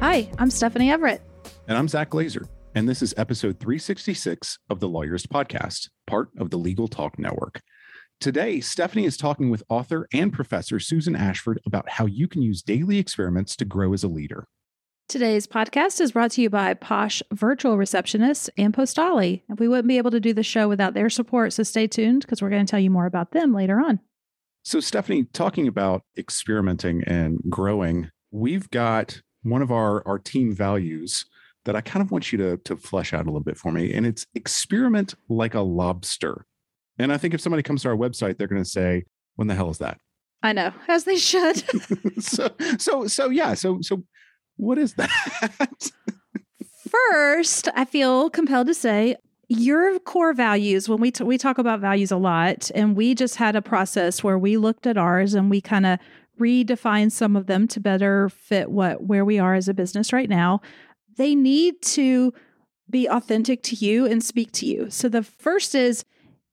Hi, I'm Stephanie Everett. And I'm Zack Glazier. And this is episode 366 of the Lawyerist Podcast, part of the Legal Talk Network. Today, Stephanie is talking with author and professor Susan Ashford about how you can use daily experiments to grow as a leader. Today's podcast is brought to you by Posh Virtual Receptionists and Postali. And we wouldn't be able to do the show without their support, so stay tuned because we're going to tell you more about them later on. So, Stephanie, talking about experimenting and growing, we've got one of our our team values that I kind of want you to to flesh out a little bit for me, and it's experiment like a lobster. And I think if somebody comes to our website, they're going to say, "When the hell is that?" I know, as they should. so so so yeah. So so what is that? First, I feel compelled to say your core values when we t- we talk about values a lot and we just had a process where we looked at ours and we kind of redefine some of them to better fit what where we are as a business right now. They need to be authentic to you and speak to you. So the first is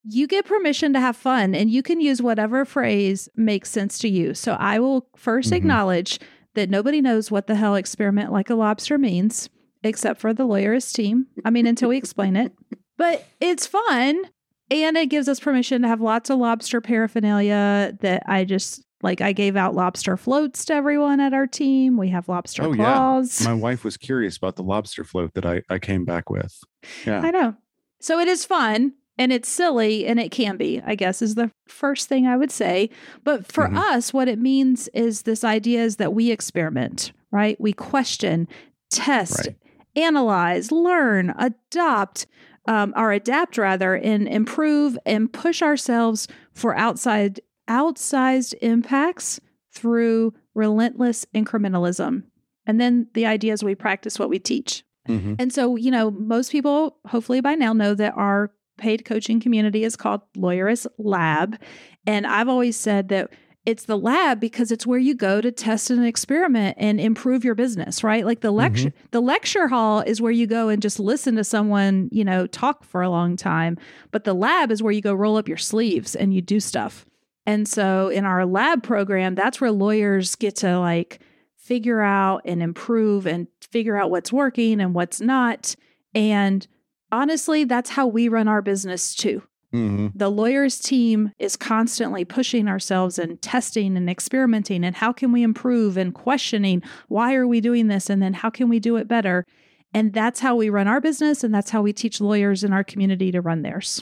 you get permission to have fun and you can use whatever phrase makes sense to you. So i will 1st mm-hmm. acknowledge that nobody knows what the hell experiment like a lobster means except for the lawyerist team. I mean until we explain it. But it's fun and it gives us permission to have lots of lobster paraphernalia that I just like I gave out lobster floats to everyone at our team. We have lobster oh, claws. Yeah. My wife was curious about the lobster float that I, I came back with. Yeah. I know. So it is fun and it's silly and it can be, I guess, is the first thing I would say. But for mm-hmm. us, what it means is this idea is that we experiment, right? We question, test, right. analyze, learn, adopt, um, or adapt rather, and improve and push ourselves for outside outsized impacts through relentless incrementalism. And then the idea is we practice what we teach. Mm-hmm. And so, you know, most people hopefully by now know that our paid coaching community is called Lawyerist Lab. And I've always said that it's the lab because it's where you go to test an experiment and improve your business, right? Like the lecture mm-hmm. the lecture hall is where you go and just listen to someone, you know, talk for a long time, but the lab is where you go roll up your sleeves and you do stuff. And so in our lab program, that's where Lawyerist get to like figure out and improve and figure out what's working and what's not. And honestly, that's how we run our business too. Mm-hmm. The lawyers team is constantly pushing ourselves and testing and experimenting and how can we improve and questioning why are we doing this and then how can we do it better? And that's how we run our business and that's how we teach lawyers in our community to run theirs.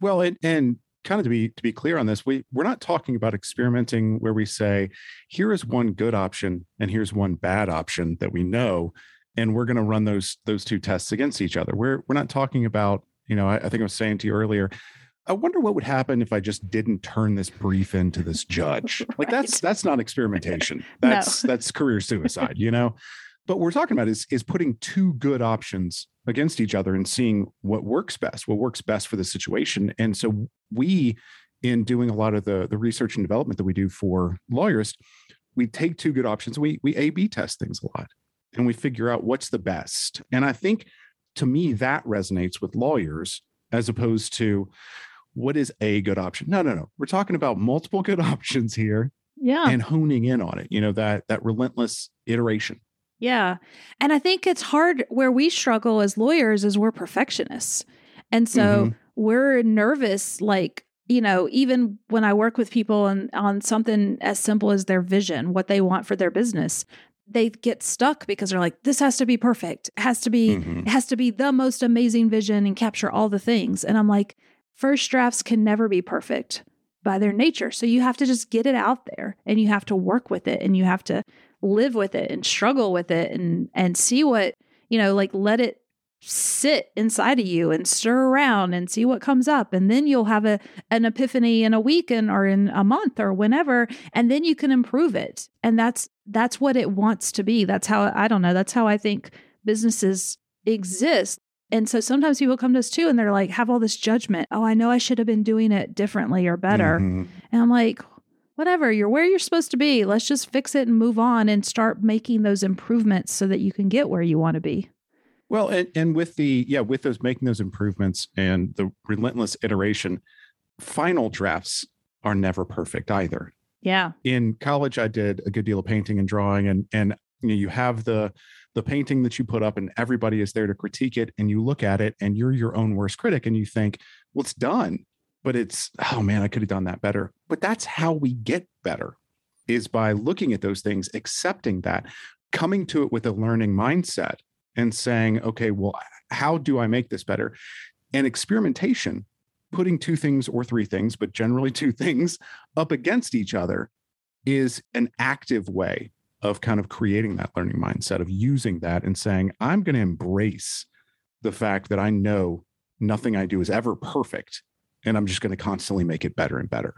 Well, and, and kind of to be to be clear on this, we we're not talking about experimenting where we say, here is one good option and here's one bad option that we know, and we're going to run those those two tests against each other. We're we're not talking about, you know, I, I think I was saying to you earlier, I wonder what would happen if I just didn't turn this brief into this judge. right. Like that's that's not experimentation. That's no. that's career suicide, you know? But what we're talking about is is putting two good options against each other and seeing what works best, what works best for the situation. And so we, in doing a lot of the, the research and development that we do for lawyers, we take two good options. We we A B test things a lot and we figure out what's the best. And I think to me that resonates with lawyers as opposed to what is a good option. No, no, no. We're talking about multiple good options here. Yeah. And honing in on it, you know, that that relentless iteration. Yeah. And I think it's hard where we struggle as lawyers is we're perfectionists. And so mm-hmm. we're nervous like you know, even when I work with people on on something as simple as their vision, what they want for their business, they get stuck because they're like, this has to be perfect. It has to be, mm-hmm. it has to be the most amazing vision and capture all the things. And I'm like, first drafts can never be perfect by their nature. So you have to just get it out there and you have to work with it and you have to live with it and struggle with it and and see what, you know, like let it sit inside of you and stir around and see what comes up. And then you'll have a an epiphany in a week and or in a month or whenever and then you can improve it. And that's that's what it wants to be. That's how i don't know that's how i think businesses exist. And so sometimes people come to us too and they're like have all this judgment. Oh i know i should have been doing it differently or better. Mm-hmm. and i'm like whatever you're where you're supposed to be let's just fix it and move on and start making those improvements so that you can get where you want to be well, and, and with the, yeah, with those making those improvements and the relentless iteration, final drafts are never perfect either. Yeah. In college, I did a good deal of painting and drawing, and and you, know, you have the the painting that you put up, and everybody is there to critique it, and you look at it, and you're your own worst critic, and you think, well, it's done, but it's oh man, I could have done that better. But that's how we get better, is by looking at those things, accepting that, coming to it with a learning mindset, and saying, okay, well, how do I make this better? And experimentation, putting two things or three things, but generally two things up against each other is an active way of kind of creating that learning mindset of using that and saying, I'm going to embrace the fact that I know nothing I do is ever perfect. And I'm just going to constantly make it better and better.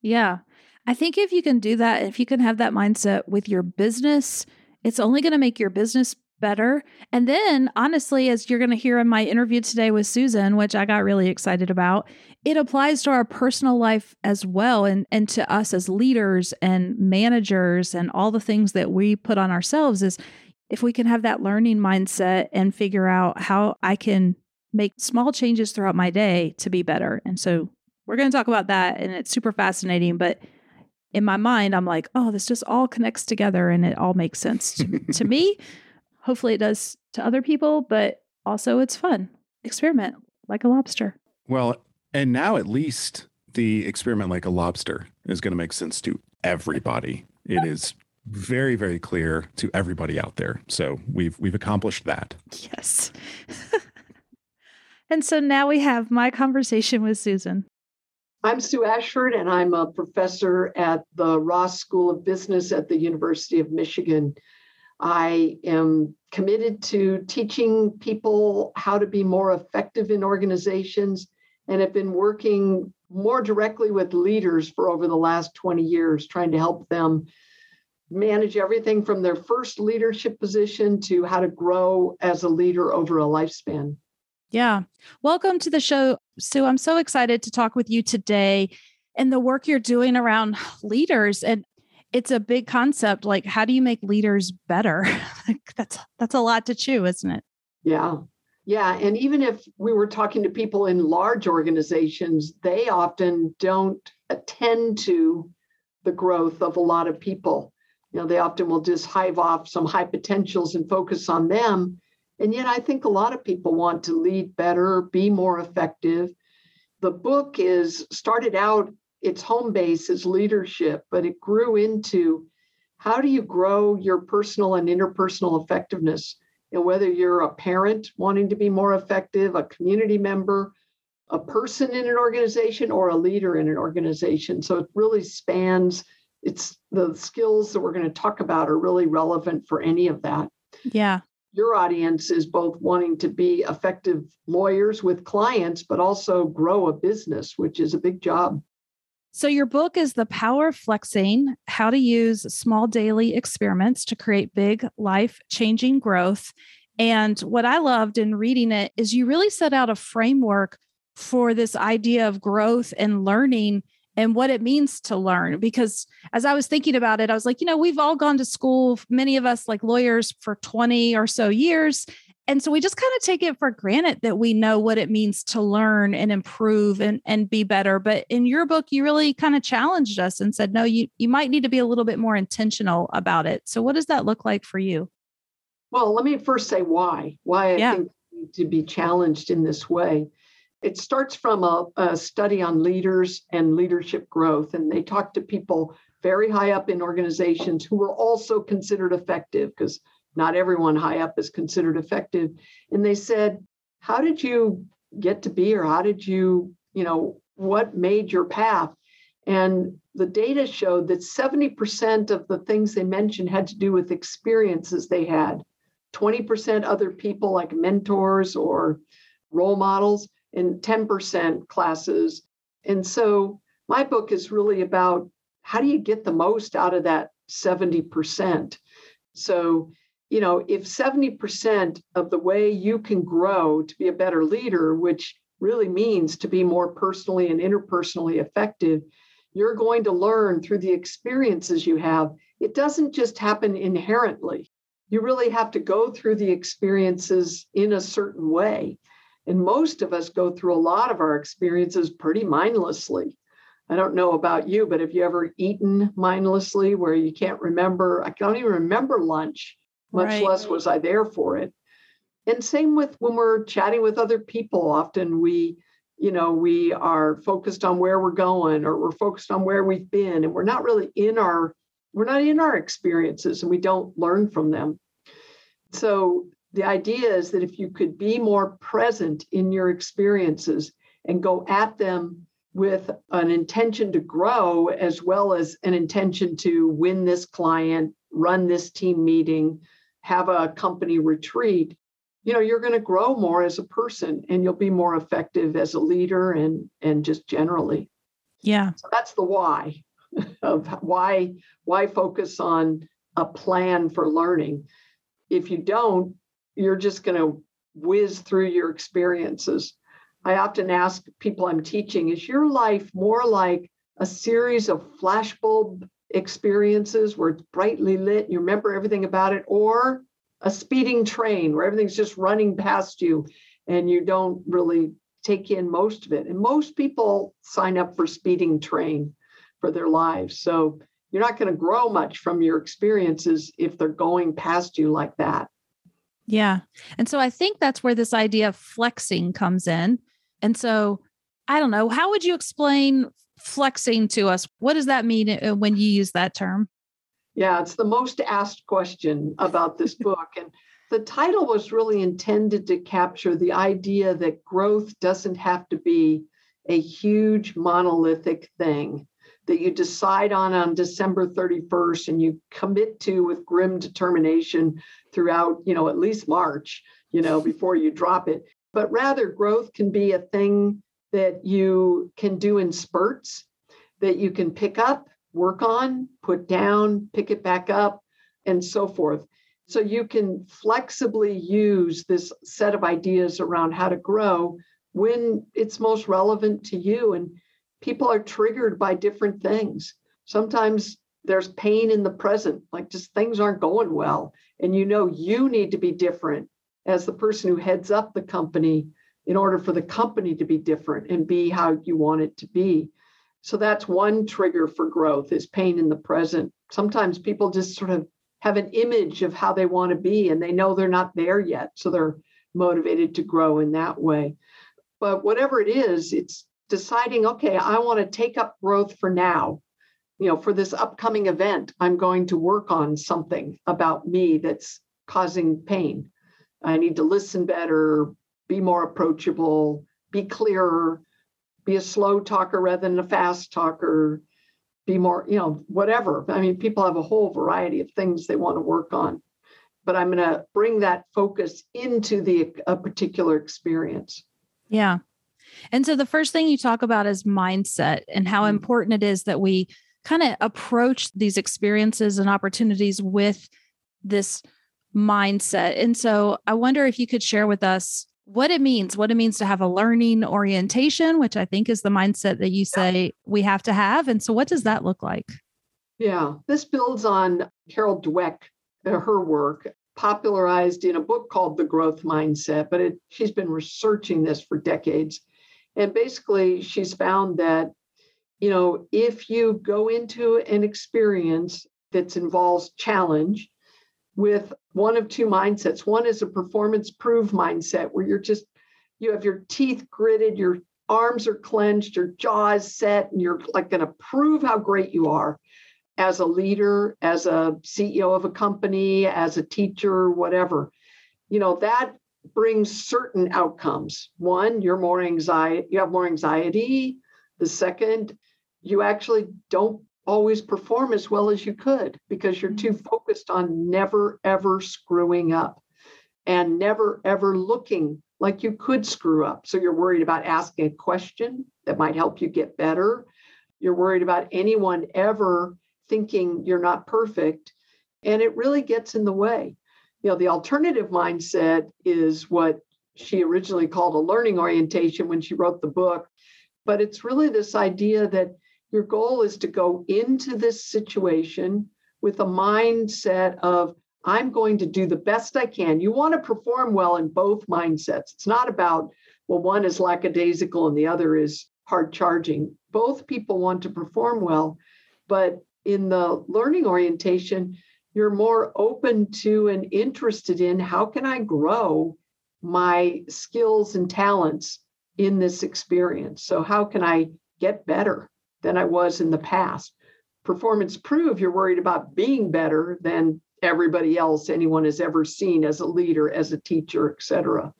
Yeah. I think if you can do that, if you can have that mindset with your business, it's only going to make your business better. And then, honestly, as you're going to hear in my interview today with Susan, which I got really excited about, it applies to our personal life as well and, and to us as leaders and managers and all the things that we put on ourselves is if we can have that learning mindset and figure out how I can make small changes throughout my day to be better. And so we're going to talk about that and it's super fascinating, but in my mind, I'm like, oh, this just all connects together and it all makes sense to, to me. Hopefully, it does to other people, but also it's fun. Experiment like a lobster. Well, and now at least the experiment like a lobster is going to make sense to everybody. It is very very clear to everybody out there. So we've we've accomplished that. Yes. and so now we have my conversation with Susan. I'm Sue Ashford, and I'm a professor at the Ross School of Business at the University of Michigan. I am committed to teaching people how to be more effective in organizations and have been working more directly with leaders for over the last 20 years, trying to help them manage everything from their first leadership position to how to grow as a leader over a lifespan. Yeah. Welcome to the show, Sue. I'm so excited to talk with you today and the work you're doing around leaders. And it's a big concept like how do you make leaders better that's that's a lot to chew isn't it yeah yeah and even if we were talking to people in large organizations they often don't attend to the growth of a lot of people you know they often will just hive off some high potentials and focus on them and yet i think a lot of people want to lead better be more effective the book is started out its home base is leadership, but it grew into how do you grow your personal and interpersonal effectiveness? And whether you're a parent wanting to be more effective, a community member, a person in an organization, or a leader in an organization. So it really spans, it's the skills that we're going to talk about are really relevant for any of that. Yeah. Your audience is both wanting to be effective lawyers with clients, but also grow a business, which is a big job. So, your book is The Power of Flexing How to Use Small Daily Experiments to Create Big Life Changing Growth. And what I loved in reading it is you really set out a framework for this idea of growth and learning and what it means to learn. Because as I was thinking about it, I was like, you know, we've all gone to school, many of us like lawyers for 20 or so years. And so we just kind of take it for granted that we know what it means to learn and improve and, and be better. But in your book, you really kind of challenged us and said, no, you, you might need to be a little bit more intentional about it. So what does that look like for you? Well, let me first say why. Why I yeah. think to be challenged in this way. It starts from a, a study on leaders and leadership growth. And they talk to people very high up in organizations who were also considered effective because not everyone high up is considered effective. And they said, How did you get to be here? How did you, you know, what made your path? And the data showed that 70% of the things they mentioned had to do with experiences they had. 20% other people like mentors or role models, and 10% classes. And so my book is really about how do you get the most out of that 70%? So, you know, if 70% of the way you can grow to be a better leader, which really means to be more personally and interpersonally effective, you're going to learn through the experiences you have. It doesn't just happen inherently. You really have to go through the experiences in a certain way. And most of us go through a lot of our experiences pretty mindlessly. I don't know about you, but have you ever eaten mindlessly where you can't remember? I can't even remember lunch, much right. less was I there for it. And same with when we're chatting with other people, often we, you know, we are focused on where we're going or we're focused on where we've been and we're not really in our we're not in our experiences and we don't learn from them. So the idea is that if you could be more present in your experiences and go at them with an intention to grow as well as an intention to win this client, run this team meeting, have a company retreat, you know, you're going to grow more as a person and you'll be more effective as a leader and and just generally. Yeah. So that's the why of why why focus on a plan for learning. If you don't, you're just going to whiz through your experiences. I often ask people I'm teaching, is your life more like a series of flashbulb experiences where it's brightly lit, you remember everything about it, or a speeding train where everything's just running past you and you don't really take in most of it? And most people sign up for speeding train for their lives. So you're not going to grow much from your experiences if they're going past you like that. Yeah. And so I think that's where this idea of flexing comes in. And so I don't know, how would you explain flexing to us? What does that mean uh, when you use that term? Yeah, it's the most asked question about this book. And the title was really intended to capture the idea that growth doesn't have to be a huge monolithic thing that you decide on on December 31st and you commit to with grim determination throughout, you know, at least March, you know, before you drop it. But rather, growth can be a thing that you can do in spurts that you can pick up, work on, put down, pick it back up, and so forth. So you can flexibly use this set of ideas around how to grow when it's most relevant to you. And people are triggered by different things. Sometimes there's pain in the present, like just things aren't going well. And you know you need to be different as the person who heads up the company in order for the company to be different and be how you want it to be. So that's one trigger for growth is pain in the present. Sometimes people just sort of have an image of how they want to be and they know they're not there yet. So they're motivated to grow in that way. But whatever it is, it's deciding, okay, I want to take up growth for now. You know, for this upcoming event, I'm going to work on something about me that's causing pain. I need to listen better, be more approachable, be clearer, be a slow talker rather than a fast talker, be more, you know, whatever. I mean, people have a whole variety of things they want to work on. But I'm going to bring that focus into the a particular experience. Yeah. And so the first thing you talk about is mindset and how mm-hmm. important it is that we kind of approach these experiences and opportunities with this mindset. And so I wonder if you could share with us what it means, what it means to have a learning orientation, which I think is the mindset that you say we have to have. And so what does that look like? Yeah, this builds on Carol Dweck, uh, her work popularized in a book called The Growth Mindset, but it, she's been researching this for decades. And basically, she's found that, you know, if you go into an experience that involves challenge with one of two mindsets, one is a performance prove mindset where you're just, you have your teeth gritted, your arms are clenched, your jaw is set, and you're like going to prove how great you are as a leader, as a CEO of a company, as a teacher, whatever. You know, that brings certain outcomes. One, you're more anxiety, you have more anxiety. The second, you actually don't always perform as well as you could because you're too mm-hmm. focused on never ever screwing up. and never ever looking like you could screw up. So you're worried about asking a question that might help you get better. You're worried about anyone ever thinking you're not perfect. And it really gets in the way. You know, the alternative mindset is what she originally called a learning orientation when she wrote the book. But it's really this idea that your goal is to go into this situation with a mindset of, I'm going to do the best I can. You want to perform well in both mindsets. It's not about, well, one is lackadaisical and the other is hard charging. Both people want to perform well, but in the learning orientation, you're more open to and interested in how can I grow my skills and talents in this experience? So, how can I get better than I was in the past? Performance prove you're worried about being better than everybody else anyone has ever seen as a leader, as a teacher, et cetera.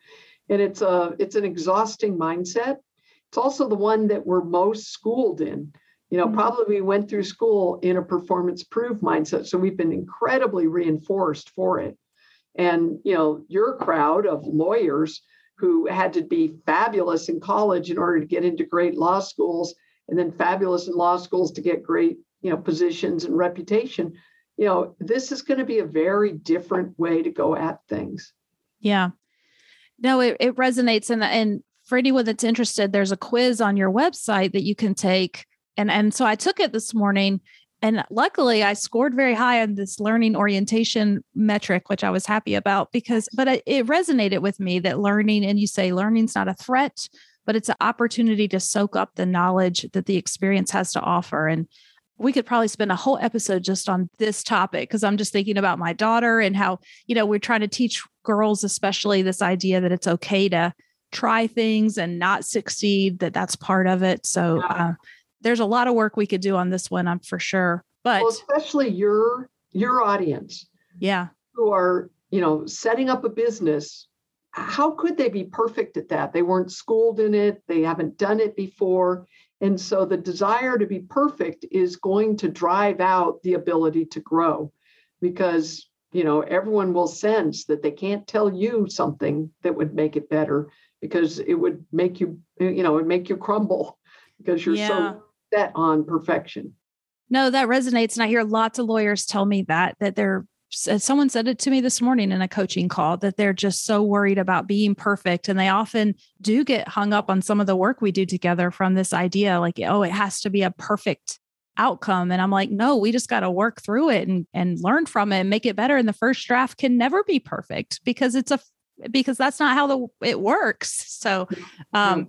And it's a it's an exhausting mindset. It's also the one that we're most schooled in. You know, mm-hmm. probably we went through school in a performance prove mindset. So we've been incredibly reinforced for it. And, you know, your crowd of lawyers who had to be fabulous in college in order to get into great law schools and then fabulous in law schools to get great, you know, positions and reputation. You know, this is going to be a very different way to go at things. Yeah. No, it, it resonates. And, and for anyone that's interested, there's a quiz on your website that you can take. And, and so I took it this morning and luckily i scored very high on this learning orientation metric which i was happy about because but it resonated with me that learning and you say learning's not a threat but it's an opportunity to soak up the knowledge that the experience has to offer. And we could probably spend a whole episode just on this topic because i'm just thinking about my daughter and how you know we're trying to teach girls especially this idea that it's okay to try things and not succeed that that's part of it. So uh, there's a lot of work we could do on this one, I'm for sure. But well, especially your your audience. Yeah. Who are, you know, setting up a business. How could they be perfect at that? They weren't schooled in it, they haven't done it before. And so the desire to be perfect is going to drive out the ability to grow because you know everyone will sense that they can't tell you something that would make it better because it would make you you know it would make you crumble because you're yeah. so set on perfection. No, that resonates. And I hear lots of lawyers tell me that, that they're, someone said it to me this morning in a coaching call that they're just so worried about being perfect. And they often do get hung up on some of the work we do together from this idea like, oh, it has to be a perfect outcome. And I'm like, no, we just got to work through it and, and learn from it and make it better. And the first draft can never be perfect because it's a, because that's not how the, it works. So, um,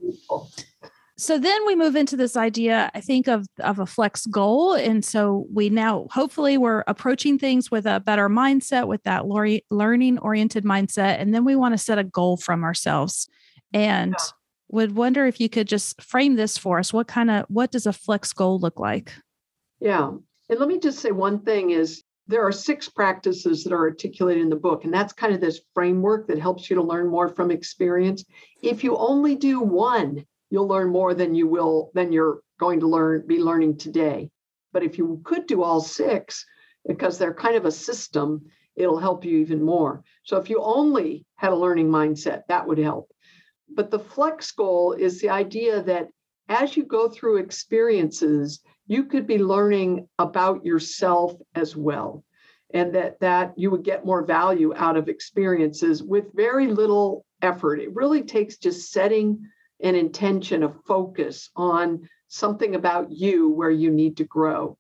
so then we move into this idea i think of of a flex goal. And so we now hopefully we're approaching things with a better mindset with that learning oriented mindset. And then we want to set a goal from ourselves. And yeah. would wonder if you could just frame this for us. What kind of what does a flex goal look like? Yeah. And let me just say one thing is there are six practices that are articulated in the book and that's kind of this framework that helps you to learn more from experience. If you only do one you'll learn more than you will than you're going to learn be learning today. But if you could do all six because they're kind of a system it'll help you even more. So if you only had a learning mindset that would help. But the flex goal is the idea that as you go through experiences you could be learning about yourself as well. And that that you would get more value out of experiences with very little effort. It really takes just setting an intention, a focus on something about you where you need to grow.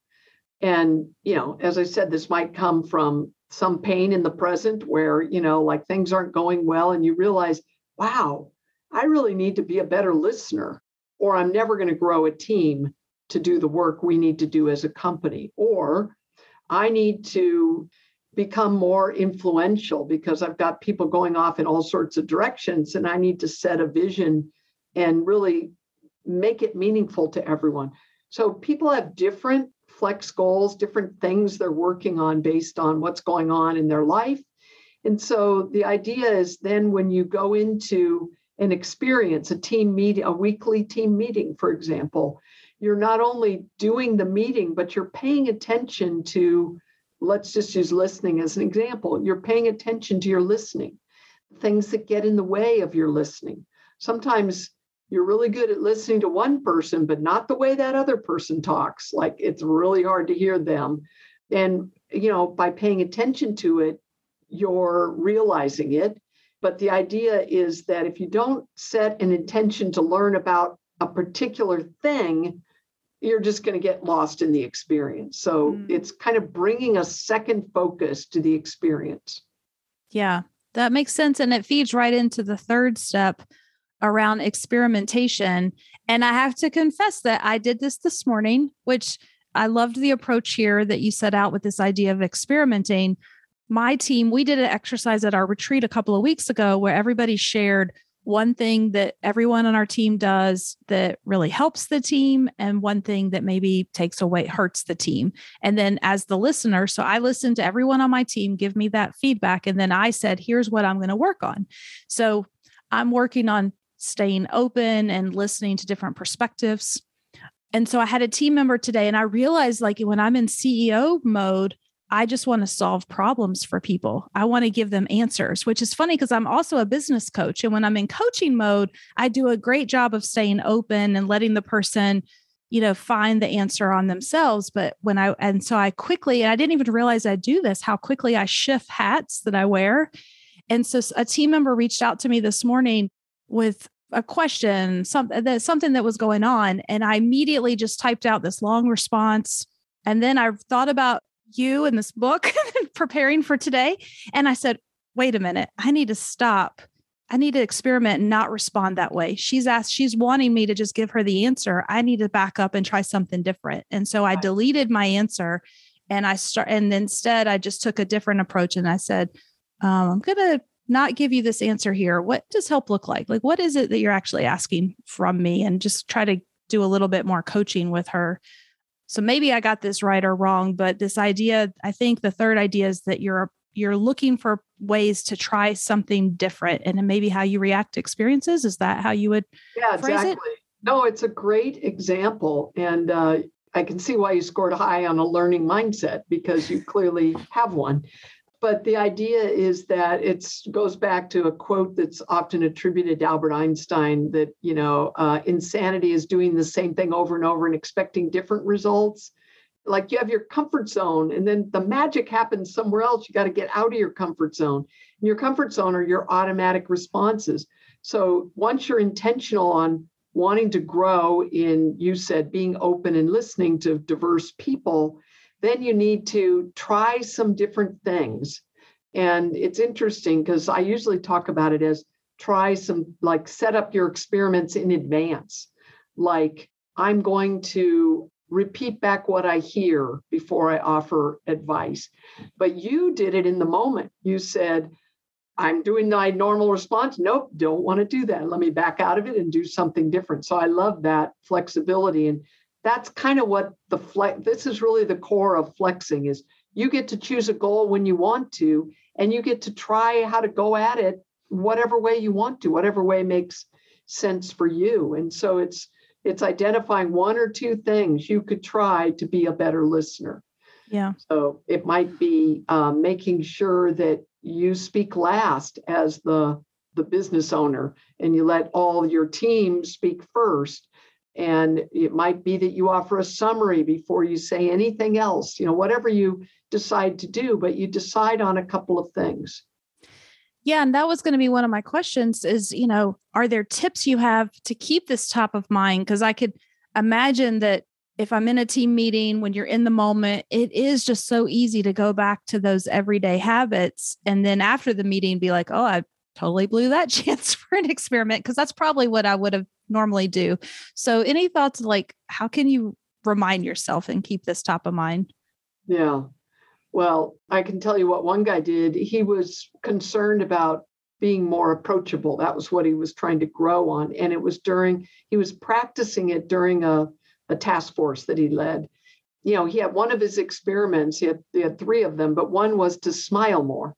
And, you know, as I said, this might come from some pain in the present where, you know, like things aren't going well and you realize, wow, I really need to be a better listener, or I'm never going to grow a team to do the work we need to do as a company. Or I need to become more influential because I've got people going off in all sorts of directions and I need to set a vision and really make it meaningful to everyone. So people have different flex goals, different things they're working on based on what's going on in their life. And so the idea is then when you go into an experience, a team meeting, a weekly team meeting, for example, you're not only doing the meeting, but you're paying attention to, let's just use listening as an example. You're paying attention to your listening things that get in the way of your listening. Sometimes you're really good at listening to one person, but not the way that other person talks. Like it's really hard to hear them. And, you know, by paying attention to it, you're realizing it. But the idea is that if you don't set an intention to learn about a particular thing, you're just going to get lost in the experience. So mm. it's kind of bringing a second focus to the experience. Yeah, that makes sense. And it feeds right into the third step around experimentation. And I have to confess that I did this this morning, which I loved the approach here that you set out with this idea of experimenting. My team, we did an exercise at our retreat a couple of weeks ago where everybody shared one thing that everyone on our team does that really helps the team and one thing that maybe takes away hurts the team and then as the listener so i listened to everyone on my team give me that feedback and then i said here's what i'm going to work on so i'm working on staying open and listening to different perspectives and so i had a team member today and i realized like when i'm in ceo mode I just want to solve problems for people. I want to give them answers, which is funny because I'm also a business coach. And when I'm in coaching mode, I do a great job of staying open and letting the person, you know, find the answer on themselves. But when I, and so I quickly, and I didn't even realize I do this, how quickly I shift hats that I wear. And so a team member reached out to me this morning with a question, something that something that was going on. And I immediately just typed out this long response. And then I thought about you and this book preparing for today. And I said, wait a minute, I need to stop. I need to experiment and not respond that way. She's asked, she's wanting me to just give her the answer. I need to back up and try something different. And so I deleted my answer and I start, and instead I just took a different approach and I said, um, I'm going to not give you this answer here. What does help look like? Like, what is it that you're actually asking from me? And just try to do a little bit more coaching with her so maybe I got this right or wrong, but this idea, I think the third idea is that you're you're looking for ways to try something different and maybe how you react to experiences. Is that how you would yeah, exactly. It? No, it's a great example. And uh, I can see why you scored high on a learning mindset because you clearly have one but the idea is that it goes back to a quote that's often attributed to Albert Einstein that you know uh, insanity is doing the same thing over and over and expecting different results. Like you have your comfort zone, and then the magic happens somewhere else. You got to get out of your comfort zone. And your comfort zone are your automatic responses. So once you're intentional on wanting to grow in, you said, being open and listening to diverse people, then you need to try some different things. And it's interesting because I usually talk about it as try some, like set up your experiments in advance. Like, I'm going to repeat back what I hear before I offer advice. But you did it in the moment. You said, I'm doing my normal response. Nope, don't want to do that. Let me back out of it and do something different. So I love that flexibility. And that's kind of what the flex this is really the core of flexing is you get to choose a goal when you want to and you get to try how to go at it whatever way you want to whatever way makes sense for you. And so it's it's identifying one or two things you could try to be a better listener. Yeah. So it might be um, making sure that you speak last as the the business owner and you let all your team speak first and it might be that you offer a summary before you say anything else you know whatever you decide to do but you decide on a couple of things. Yeah and that was going to be one of my questions is you know are there tips you have to keep this top of mind? Because i could imagine that if i'm in a team meeting when you're in the moment it is just so easy to go back to those everyday habits and then after the meeting be like oh i totally blew that chance for an experiment because that's probably what i would have normally do. So, any thoughts like how can you remind yourself and keep this top of mind? Yeah. Well, I can tell you what one guy did. He was concerned about being more approachable. That was what he was trying to grow on. And it was during, he was practicing it during a, a task force that he led. You know, he had one of his experiments, he had, he had three of them, but one was to smile more.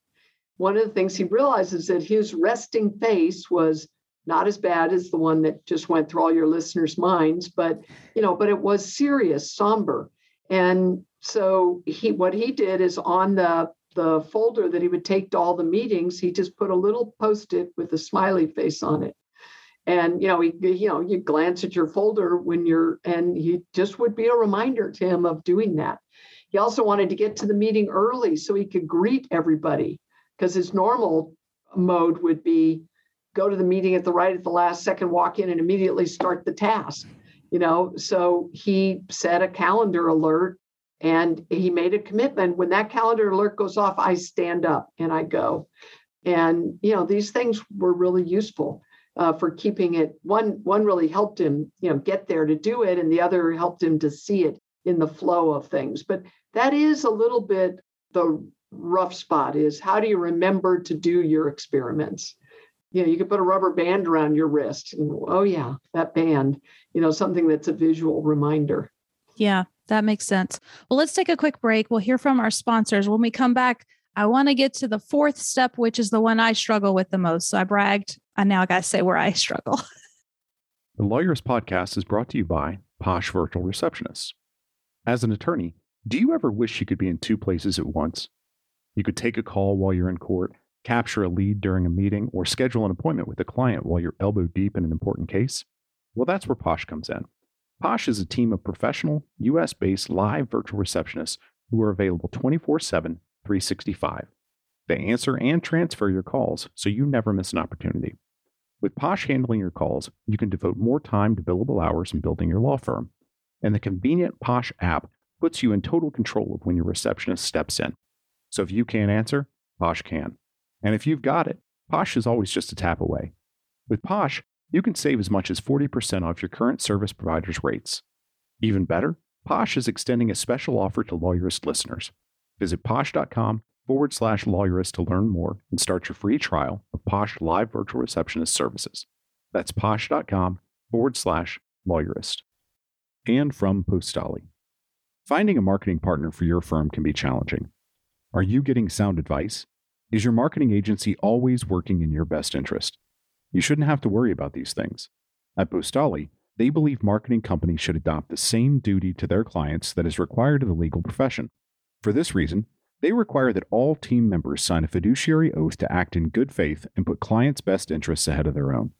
One of the things he realizes is that his resting face was not as bad as the one that just went through all your listeners' minds, but you know, but it was serious, somber. And so he what he did is on the the folder that he would take to all the meetings, he just put a little post-it with a smiley face on it. And you know, he, you know, you glance at your folder when you're, and he just would be a reminder to him of doing that. He also wanted to get to the meeting early so he could greet everybody because his normal mode would be go to the meeting at the right at the last second, walk in and immediately start the task. You know, so he set a calendar alert and he made a commitment. When that calendar alert goes off, I stand up and I go. And you know, these things were really useful uh, for keeping it. One one really helped him, you know, get there to do it, and the other helped him to see it in the flow of things. But that is a little bit the rough spot is how do you remember to do your experiments? You know, you could put a rubber band around your wrist. And, oh yeah, that band. You know, something that's a visual reminder. Yeah, that makes sense. Well, let's take a quick break. We'll hear from our sponsors. When we come back, I want to get to the fourth step, which is the one I struggle with the most. So I bragged. I now I got to say where I struggle. The Lawyerist Podcast is brought to you by Posh Virtual Receptionists. As an attorney, do you ever wish you could be in two places at once? You could take a call while you're in court, capture a lead during a meeting, or schedule an appointment with a client while you're elbow deep in an important case? Well, that's where Posh comes in. Posh is a team of professional, US based live virtual receptionists who are available 24 7, 365. They answer and transfer your calls so you never miss an opportunity. With Posh handling your calls, you can devote more time to billable hours and building your law firm. And the convenient Posh app puts you in total control of when your receptionist steps in. So if you can't answer, Posh can. And if you've got it, Posh is always just a tap away. With Posh, you can save as much as 40% off your current service provider's rates. Even better, Posh is extending a special offer to Lawyerist listeners. Visit posh.com forward slash lawyerist to learn more and start your free trial of Posh Live Virtual Receptionist services. That's posh.com forward slash lawyerist. And from Postali. Finding a marketing partner for your firm can be challenging. Are you getting sound advice? Is your marketing agency always working in your best interest? You shouldn't have to worry about these things. At Postali, they believe marketing companies should adopt the same duty to their clients that is required of the legal profession. For this reason, they require that all team members sign a fiduciary oath to act in good faith and put clients' best interests ahead of their own.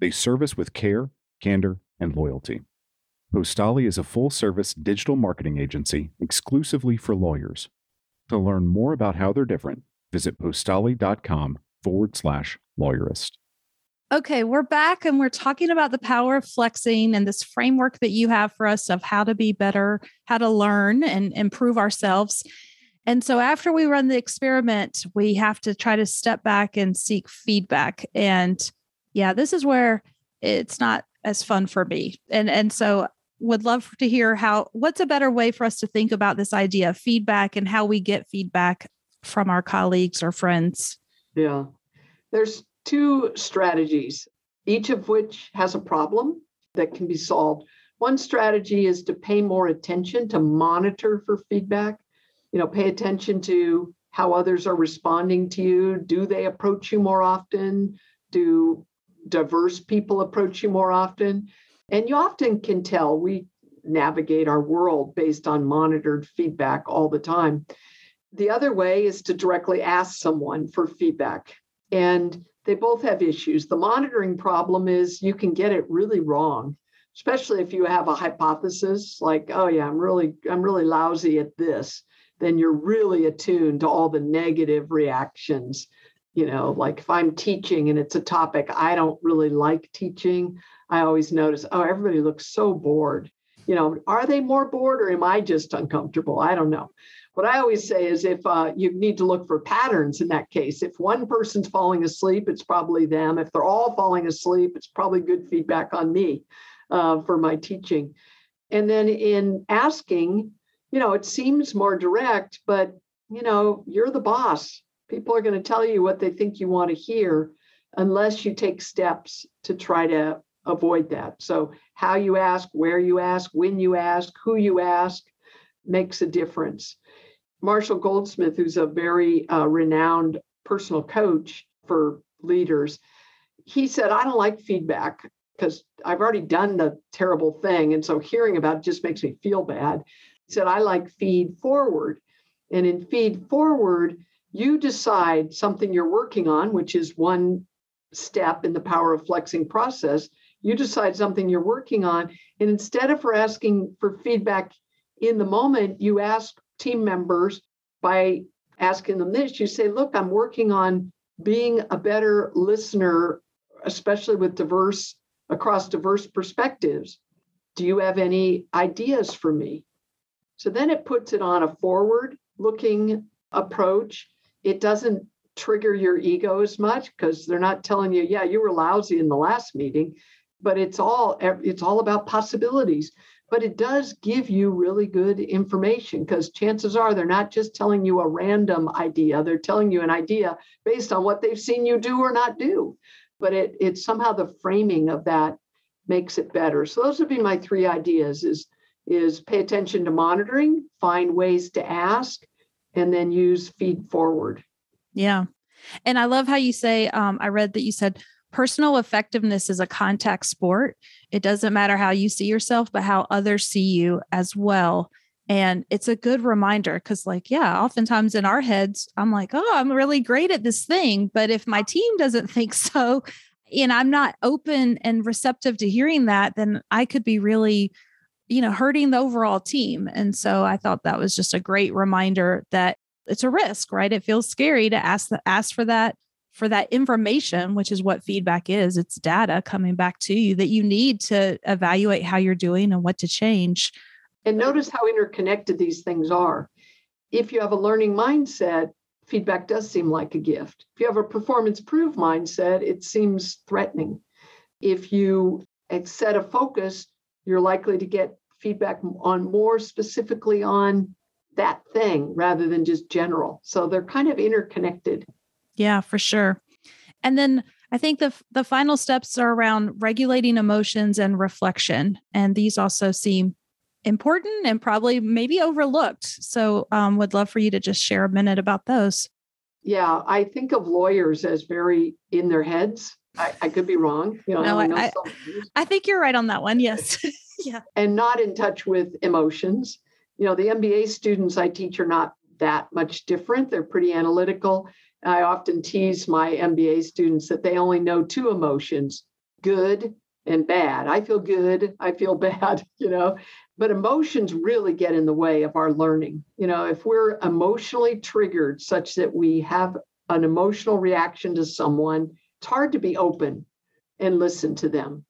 They service with care, candor, and loyalty. Postali is a full service digital marketing agency exclusively for lawyers to learn more about how they're different, visit postali.com forward slash lawyerist. Okay, we're back and we're talking about the power of flexing and this framework that you have for us of how to be better, how to learn and improve ourselves. And so after we run the experiment, we have to try to step back and seek feedback. And yeah, this is where it's not as fun for me. And and so would love to hear how what's a better way for us to think about this idea of feedback and how we get feedback from our colleagues or friends. Yeah. There's two strategies, each of which has a problem that can be solved. One strategy is to pay more attention to monitor for feedback. You know, pay attention to how others are responding to you. Do they approach you more often? Do diverse people approach you more often? And you often can tell we navigate our world based on monitored feedback all the time. The other way is to directly ask someone for feedback. And they both have issues. The monitoring problem is you can get it really wrong, especially if you have a hypothesis like, oh yeah, I'm really I'm really lousy at this, then you're really attuned to all the negative reactions. You know, like if I'm teaching and it's a topic I don't really like teaching, I always notice, oh, everybody looks so bored. You know, are they more bored or am I just uncomfortable? I don't know. What I always say is if uh, you need to look for patterns in that case, if one person's falling asleep, it's probably them. If they're all falling asleep, it's probably good feedback on me uh, for my teaching. And then in asking, you know, it seems more direct, but, you know, you're the boss. People are going to tell you what they think you want to hear unless you take steps to try to avoid that. So, how you ask, where you ask, when you ask, who you ask makes a difference. Marshall Goldsmith, who's a very uh, renowned personal coach for leaders, he said, I don't like feedback because I've already done the terrible thing. And so hearing about it just makes me feel bad. He said, I like feed forward. And in feed forward, you decide something you're working on, which is one step in the power of flexing process. You decide something you're working on. And instead of for asking for feedback in the moment, you ask team members by asking them this you say, Look, I'm working on being a better listener, especially with diverse, across diverse perspectives. Do you have any ideas for me? So then it puts it on a forward looking approach. It doesn't trigger your ego as much because they're not telling you, yeah, you were lousy in the last meeting, but it's all it's all about possibilities. But it does give you really good information because chances are they're not just telling you a random idea, they're telling you an idea based on what they've seen you do or not do. But it it's somehow the framing of that makes it better. So those would be my three ideas is is pay attention to monitoring, find ways to ask, and then use feed forward. Yeah. And I love how you say, um, I read that you said personal effectiveness is a contact sport. It doesn't matter how you see yourself, but how others see you as well. And it's a good reminder because, like, yeah, oftentimes in our heads, I'm like, oh, I'm really great at this thing. But if my team doesn't think so, and I'm not open and receptive to hearing that, then I could be really you know, hurting the overall team. And so I thought that was just a great reminder that it's a risk, right? It feels scary to ask the, ask for that for that information, which is what feedback is. It's data coming back to you that you need to evaluate how you're doing and what to change. And notice how interconnected these things are. If you have a learning mindset, feedback does seem like a gift. If you have a performance prove mindset, it seems threatening. If you set a focus you're likely to get feedback on more specifically on that thing rather than just general. So they're kind of interconnected. Yeah, for sure. And then I think the the final steps are around regulating emotions and reflection, and these also seem important and probably maybe overlooked. So, um, would love for you to just share a minute about those. Yeah, I think of lawyers as very in their heads. I, I could be wrong. You know, no, I, I, I think you're right on that one. Yes. yeah. and not in touch with emotions. You know, the MBA students I teach are not that much different. They're pretty analytical. I often tease my MBA students that they only know two emotions good and bad. I feel good, I feel bad, you know, but emotions really get in the way of our learning. You know, if we're emotionally triggered such that we have an emotional reaction to someone, it's hard to be open and listen to them.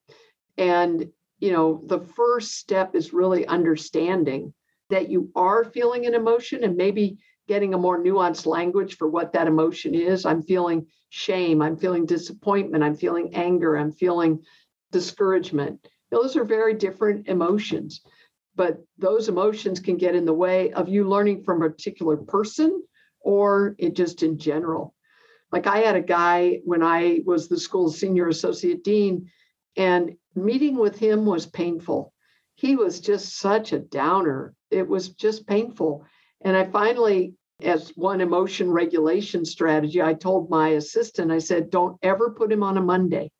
And you know, the first step is really understanding that you are feeling an emotion and maybe getting a more nuanced language for what that emotion is. I'm feeling shame, I'm feeling disappointment, I'm feeling anger, I'm feeling discouragement. Those are very different emotions, but those emotions can get in the way of you learning from a particular person or it just in general. Like I had a guy when I was the school's senior associate dean, and meeting with him was painful. He was just such a downer. It was just painful. And I finally, as one emotion regulation strategy, I told my assistant, I said, don't ever put him on a Monday.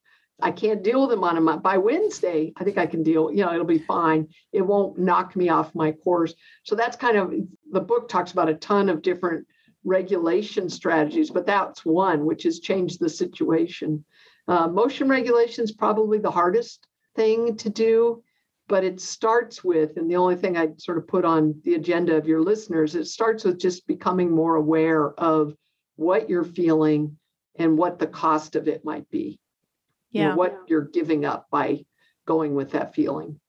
I can't deal with him on a Monday. By Wednesday, I think I can deal, you know, it'll be fine. It won't knock me off my course. So that's kind of the book talks about a ton of different regulation strategies, but that's one which has changed the situation. Uh, motion regulation is probably the hardest thing to do, but it starts with, and the only thing I'd sort of put on the agenda of your listeners, it starts with just becoming more aware of what you're feeling and what the cost of it might be. Yeah. You know, what you're giving up by going with that feeling.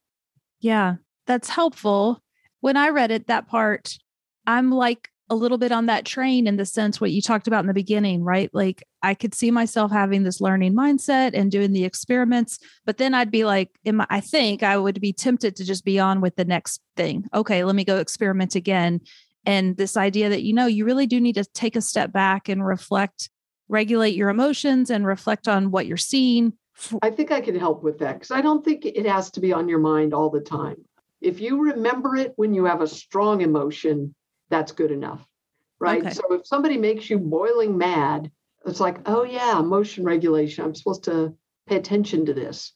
Yeah, that's helpful. When I read it, that part, I'm like a little bit on that train in the sense what you talked about in the beginning, right? Like I could see myself having this learning mindset and doing the experiments, but then I'd be like, I, I think I would be tempted to just be on with the next thing. Okay, let me go experiment again. And this idea that, you know, you really do need to take a step back and reflect, regulate your emotions and reflect on what you're seeing. I think I can help with that because I don't think it has to be on your mind all the time. If you remember it when you have a strong emotion, that's good enough. Right. Okay. So if somebody makes you boiling mad, it's like, oh, yeah, emotion regulation. I'm supposed to pay attention to this.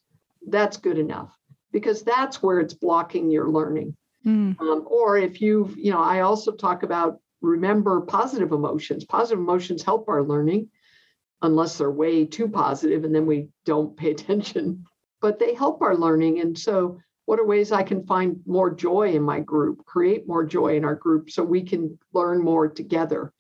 That's good enough because that's where it's blocking your learning. Mm. Um, or if you've, you know, I also talk about remember positive emotions. Positive emotions help our learning, unless they're way too positive and then we don't pay attention. But they help our learning. And so, what are ways I can find more joy in my group, create more joy in our group so we can learn more together?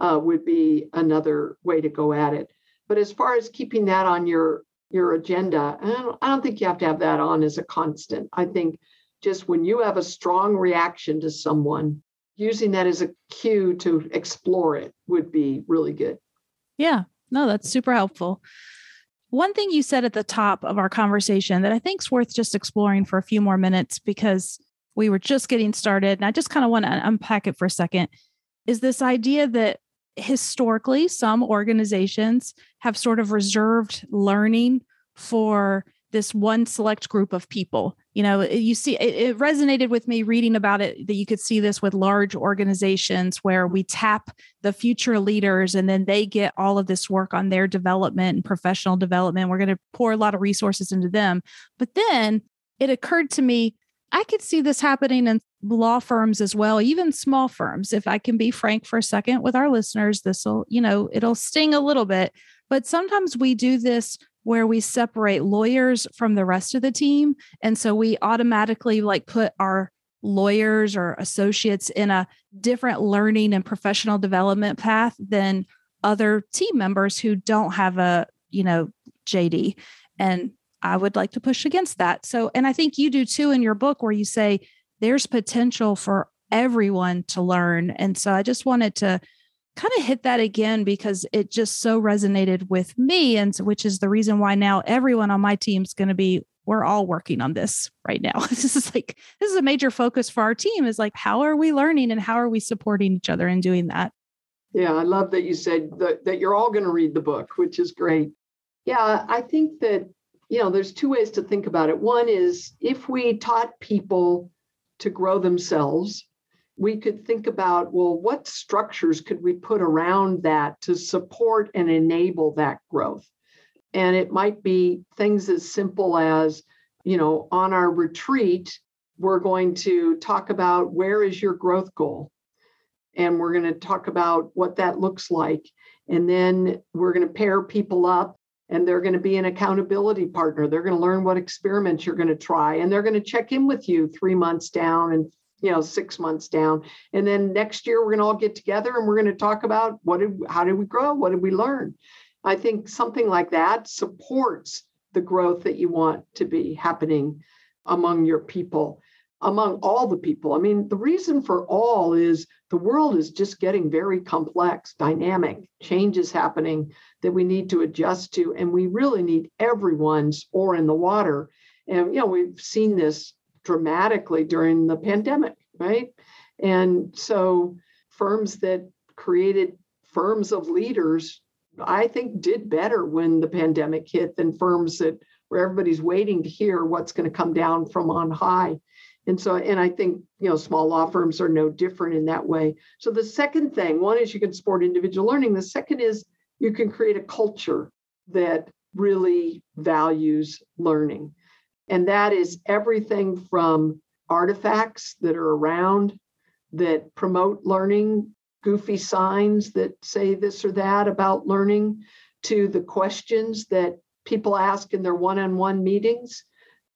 Uh, would be another way to go at it. But as far as keeping that on your your agenda, I don't, I don't think you have to have that on as a constant. I think just when you have a strong reaction to someone, using that as a cue to explore it would be really good. Yeah, no, that's super helpful. One thing you said at the top of our conversation that I think is worth just exploring for a few more minutes because we were just getting started, and I just kind of want to unpack it for a second, is this idea that historically some organizations have sort of reserved learning for this one select group of people. You know you see it, it, resonated with me reading about it that you could see this with large organizations where we tap the future leaders and then they get all of this work on their development and professional development. We're going to pour a lot of resources into them. But then it occurred to me i could see this happening in law firms as well even small firms if i can be frank for a second with our listeners this will you know it'll sting a little bit but sometimes we do this where we separate lawyers from the rest of the team. And so we automatically like put our lawyers or associates in a different learning and professional development path than other team members who don't have a, you know, JD. And I would like to push against that. So, and I think you do too in your book where you say there's potential for everyone to learn. And so I just wanted to kind of hit that again because it just so resonated with me and which is the reason why now everyone on my team is going to be we're all working on this right now. This is like this is a major focus for our team is like how are we learning and how are we supporting each other in doing that? Yeah i love that you said that, that you're all going to read the book which is great. Yeah i think that you know there's two ways to think about it. One is if we taught people to grow themselves we could think about well, what structures could we put around that to support and enable that growth? And it might be things as simple as, you know, on our retreat, we're going to talk about where is your growth goal? And we're going to talk about what that looks like. And then we're going to pair people up and they're going to be an accountability partner. They're going to learn what experiments you're going to try and they're going to check in with you three months down and you know six months down. And then next year we're going to all get together and we're going to talk about what did how did we grow? What did we learn? I think something like that supports the growth that you want to be happening among your people among all the people i mean the reason for all is the world is just getting very complex dynamic changes happening that we need to adjust to and we really need everyone's oar in the water and you know we've seen this dramatically during the pandemic, right? And so firms that created firms of leaders, I think, did better when the pandemic hit than firms that where everybody's waiting to hear what's going to come down from on high. And so, and I think, you know, small law firms are no different in that way. So the second thing, one is you can support individual learning. The second is you can create a culture that really values learning. And that is everything from artifacts that are around that promote learning, goofy signs that say this or that about learning, to the questions that people ask in their one on one meetings.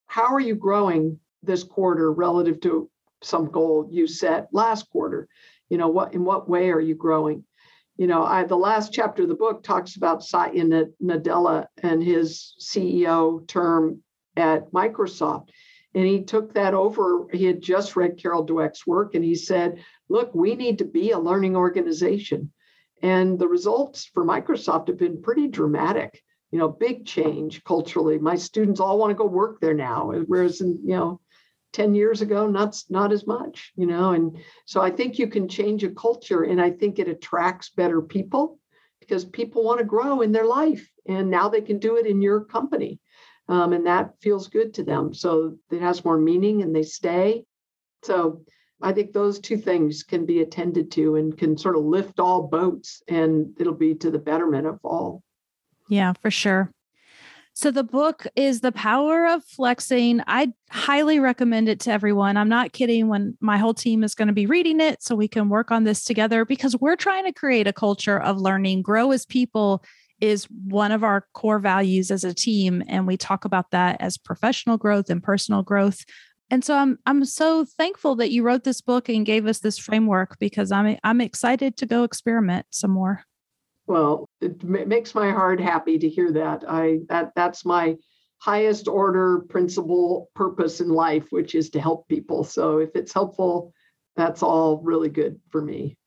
How are you growing this quarter relative to some goal you set last quarter? You know, what in what way are you growing? You know, I the last chapter of the book talks about Satya Nadella and his CEO term at Microsoft. And he took that over. He had just read Carol Dweck's work and he said, look, we need to be a learning organization. And the results for Microsoft have been pretty dramatic, you know, big change culturally. My students all want to go work there now, whereas, in, you know, 10 years ago, not, not as much, you know. And so I think you can change a culture and I think it attracts better people because people want to grow in their life. And now they can do it in your company um, and that feels good to them. So it has more meaning and they stay. So I think those two things can be attended to and can sort of lift all boats and it'll be to the betterment of all. Yeah, for sure. So the book is The Power of Flexing. I highly recommend it to everyone. I'm not kidding when my whole team is going to be reading it so we can work on this together because we're trying to create a culture of learning, grow as people is one of our core values as a team and we talk about that as professional growth and personal growth. And so I'm I'm so thankful that you wrote this book and gave us this framework because I'm I'm excited to go experiment some more. Well, it makes my heart happy to hear that. I that that's my highest order principle purpose in life, which is to help people. So if it's helpful, that's all really good for me.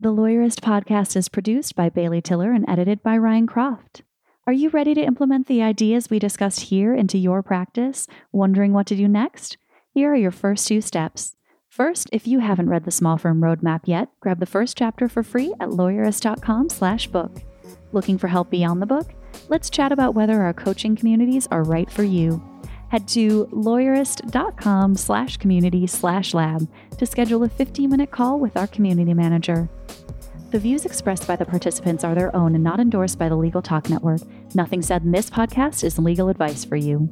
The Lawyerist podcast is produced by Bailey Tiller and edited by Ryan Croft. Are you ready to implement the ideas we discussed here into your practice? Wondering what to do next? Here are your first two steps. First, if you haven't read the Small Firm Roadmap yet, grab the first chapter for free at lawyerist.com slash book. Looking for help beyond the book? Let's chat about whether our coaching communities are right for you. Head to lawyerist.com slash community slash lab to schedule a 15 minute call with our community manager. The views expressed by the participants are their own and not endorsed by the Legal Talk Network. Nothing said in this podcast is legal advice for you.